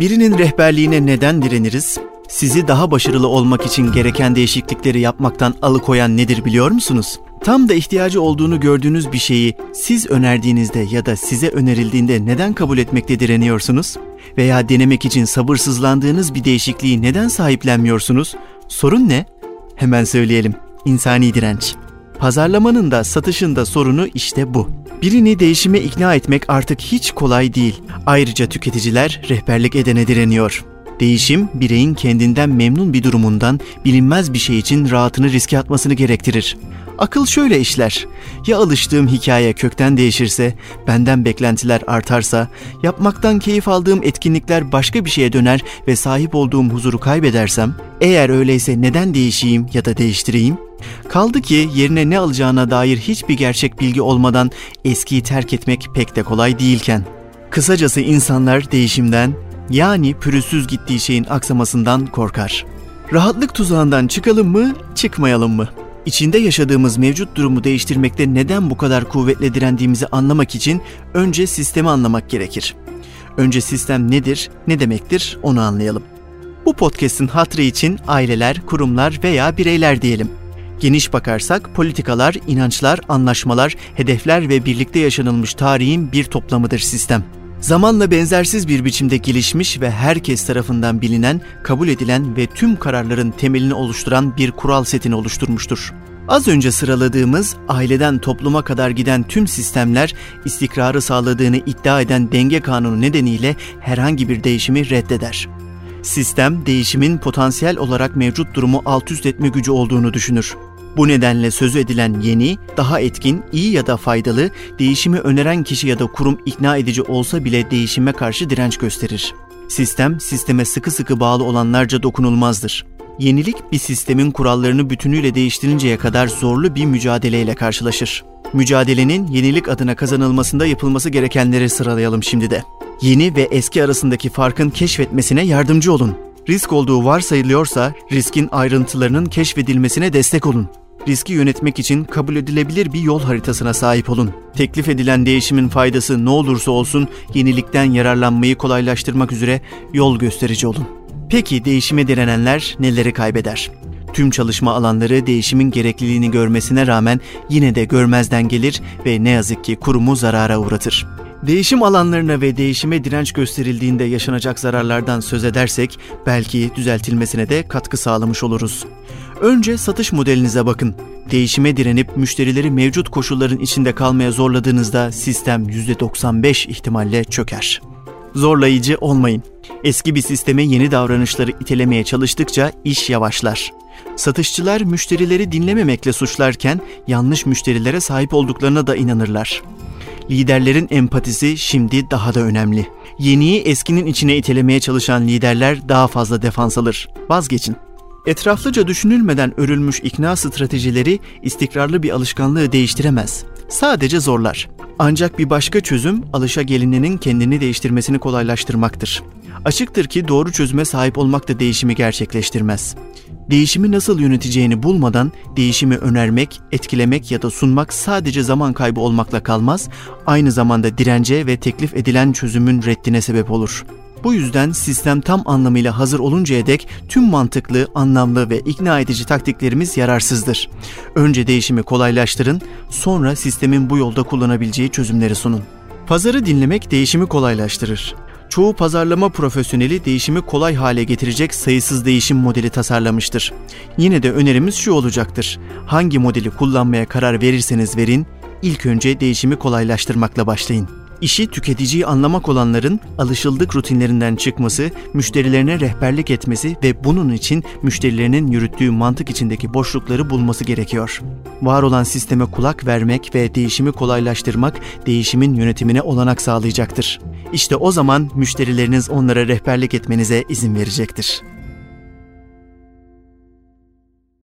Birinin rehberliğine neden direniriz? Sizi daha başarılı olmak için gereken değişiklikleri yapmaktan alıkoyan nedir biliyor musunuz? Tam da ihtiyacı olduğunu gördüğünüz bir şeyi siz önerdiğinizde ya da size önerildiğinde neden kabul etmekte direniyorsunuz? Veya denemek için sabırsızlandığınız bir değişikliği neden sahiplenmiyorsunuz? Sorun ne? Hemen söyleyelim. İnsani direnç. Pazarlamanın da satışın da sorunu işte bu. Birini değişime ikna etmek artık hiç kolay değil. Ayrıca tüketiciler rehberlik edene direniyor. Değişim, bireyin kendinden memnun bir durumundan bilinmez bir şey için rahatını riske atmasını gerektirir. Akıl şöyle işler. Ya alıştığım hikaye kökten değişirse, benden beklentiler artarsa, yapmaktan keyif aldığım etkinlikler başka bir şeye döner ve sahip olduğum huzuru kaybedersem, eğer öyleyse neden değişeyim ya da değiştireyim? Kaldı ki yerine ne alacağına dair hiçbir gerçek bilgi olmadan eskiyi terk etmek pek de kolay değilken. Kısacası insanlar değişimden, yani pürüzsüz gittiği şeyin aksamasından korkar. Rahatlık tuzağından çıkalım mı, çıkmayalım mı? İçinde yaşadığımız mevcut durumu değiştirmekte neden bu kadar kuvvetle direndiğimizi anlamak için önce sistemi anlamak gerekir. Önce sistem nedir, ne demektir onu anlayalım. Bu podcast'in hatrı için aileler, kurumlar veya bireyler diyelim. Geniş bakarsak politikalar, inançlar, anlaşmalar, hedefler ve birlikte yaşanılmış tarihin bir toplamıdır sistem. Zamanla benzersiz bir biçimde gelişmiş ve herkes tarafından bilinen, kabul edilen ve tüm kararların temelini oluşturan bir kural setini oluşturmuştur. Az önce sıraladığımız aileden topluma kadar giden tüm sistemler istikrarı sağladığını iddia eden denge kanunu nedeniyle herhangi bir değişimi reddeder. Sistem değişimin potansiyel olarak mevcut durumu alt üst etme gücü olduğunu düşünür. Bu nedenle sözü edilen yeni, daha etkin, iyi ya da faydalı, değişimi öneren kişi ya da kurum ikna edici olsa bile değişime karşı direnç gösterir. Sistem, sisteme sıkı sıkı bağlı olanlarca dokunulmazdır. Yenilik bir sistemin kurallarını bütünüyle değiştirinceye kadar zorlu bir mücadeleyle karşılaşır. Mücadelenin yenilik adına kazanılmasında yapılması gerekenleri sıralayalım şimdi de. Yeni ve eski arasındaki farkın keşfetmesine yardımcı olun. Risk olduğu varsayılıyorsa riskin ayrıntılarının keşfedilmesine destek olun riski yönetmek için kabul edilebilir bir yol haritasına sahip olun. Teklif edilen değişimin faydası ne olursa olsun yenilikten yararlanmayı kolaylaştırmak üzere yol gösterici olun. Peki değişime direnenler neleri kaybeder? Tüm çalışma alanları değişimin gerekliliğini görmesine rağmen yine de görmezden gelir ve ne yazık ki kurumu zarara uğratır. Değişim alanlarına ve değişime direnç gösterildiğinde yaşanacak zararlardan söz edersek belki düzeltilmesine de katkı sağlamış oluruz. Önce satış modelinize bakın. Değişime direnip müşterileri mevcut koşulların içinde kalmaya zorladığınızda sistem %95 ihtimalle çöker. Zorlayıcı olmayın. Eski bir sisteme yeni davranışları itelemeye çalıştıkça iş yavaşlar. Satışçılar müşterileri dinlememekle suçlarken yanlış müşterilere sahip olduklarına da inanırlar. Liderlerin empatisi şimdi daha da önemli. Yeniyi eskinin içine itelemeye çalışan liderler daha fazla defans alır. Vazgeçin. Etraflıca düşünülmeden örülmüş ikna stratejileri istikrarlı bir alışkanlığı değiştiremez. Sadece zorlar. Ancak bir başka çözüm alışa gelinenin kendini değiştirmesini kolaylaştırmaktır. Açıktır ki doğru çözüme sahip olmak da değişimi gerçekleştirmez. Değişimi nasıl yöneteceğini bulmadan değişimi önermek, etkilemek ya da sunmak sadece zaman kaybı olmakla kalmaz, aynı zamanda dirence ve teklif edilen çözümün reddine sebep olur. Bu yüzden sistem tam anlamıyla hazır oluncaya dek tüm mantıklı, anlamlı ve ikna edici taktiklerimiz yararsızdır. Önce değişimi kolaylaştırın, sonra sistemin bu yolda kullanabileceği çözümleri sunun. Pazarı dinlemek değişimi kolaylaştırır. Çoğu pazarlama profesyoneli değişimi kolay hale getirecek sayısız değişim modeli tasarlamıştır. Yine de önerimiz şu olacaktır. Hangi modeli kullanmaya karar verirseniz verin, ilk önce değişimi kolaylaştırmakla başlayın. İşi tüketiciyi anlamak olanların alışıldık rutinlerinden çıkması, müşterilerine rehberlik etmesi ve bunun için müşterilerinin yürüttüğü mantık içindeki boşlukları bulması gerekiyor. Var olan sisteme kulak vermek ve değişimi kolaylaştırmak değişimin yönetimine olanak sağlayacaktır. İşte o zaman müşterileriniz onlara rehberlik etmenize izin verecektir.